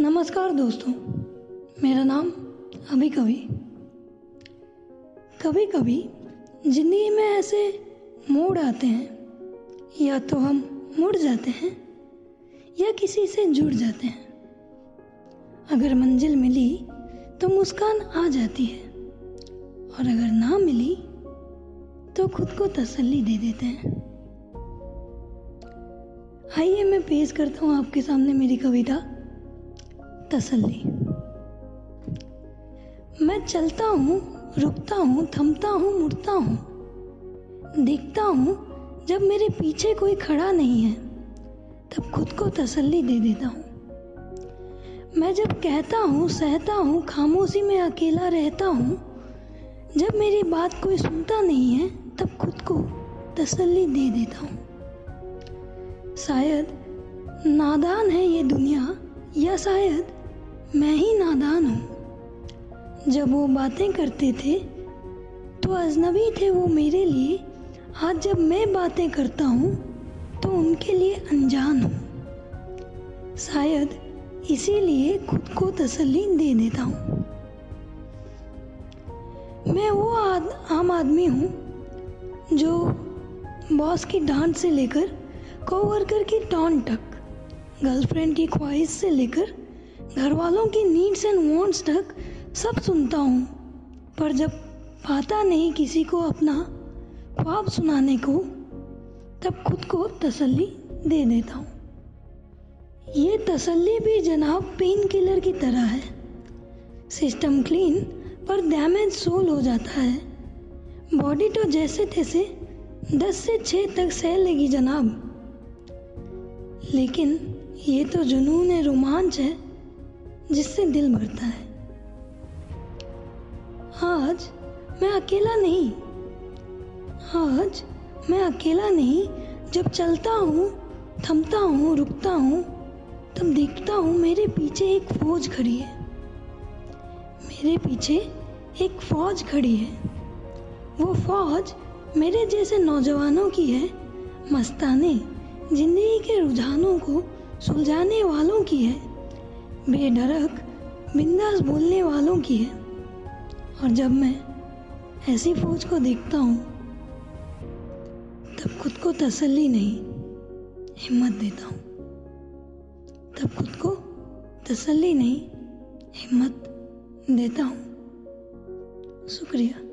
नमस्कार दोस्तों, मेरा नाम अभी कभी। कभी कभी ज़िंदगी में ऐसे मोड़ आते हैं, या तो हम मुड़ जाते हैं, या किसी से जुड़ जाते हैं। अगर मंजिल मिली तो मुस्कान आ जाती है, और अगर ना मिली तो खुद को तसल्ली दे देते हैं। आइए मैं पेश करता हूँ आपके सामने मेरी कविता। तसल्ली। मैं चलता हूँ, रुकता हूँ, थमता हूँ, मुड़ता हूँ। देखता हूँ, जब मेरे पीछे कोई खड़ा नहीं है, तब खुद को तसल्ली दे देता हूँ। मैं जब कहता हूँ, सहता हूँ, खामोशी में अकेला रहता हूँ, जब मेरी बात कोई सुनता नहीं है, तब खुद को तसल्ली दे देता हूँ। शायद नादान है ये दुनिया, या शायद मैं ही नादान हूँ। जब वो बातें करते थे तो अजनबी थे वो मेरे लिए। आज जब मैं बातें करता हूँ तो उनके लिए अनजान हूँ। शायद इसीलिए खुद को तसल्ली दे देता हूँ। मैं वो आद, आम आदमी हूँ जो बॉस की डांट से लेकर कोवर्कर की टॉन तक गर्लफ्रेंड की ख्वाहिश से लेकर घर वालों की नीड्स एंड वॉन्ट्स तक सब सुनता हूँ। पर जब पाता नहीं किसी को अपना ख्वाब सुनाने को, तब खुद को तसल्ली दे देता हूँ। ये तसल्ली भी जनाब पेन किलर की तरह है। सिस्टम क्लीन पर डैमेज सोल हो जाता है। बॉडी तो जैसे तैसे दस से छः तक सह लेगी जनाब। लेकिन ये तो जुनून है, रोमांच है। जिससे दिल भरता है। आज मैं अकेला नहीं। आज मैं अकेला नहीं। जब चलता हूँ, थमता हूँ, रुकता हूँ, तब देखता हूँ मेरे पीछे एक फौज खड़ी है। मेरे पीछे एक फौज खड़ी है। वो फौज मेरे जैसे नौजवानों की है, मस्ताने, ज़िंदगी के रुझानों को सुलझाने वालों की है। बेडरक बिंदास बोलने वालों की है। और जब मैं ऐसी फौज को देखता हूँ, तब खुद को तसल्ली नहीं, हिम्मत देता हूँ। तब खुद को तसल्ली नहीं, हिम्मत देता हूँ। शुक्रिया।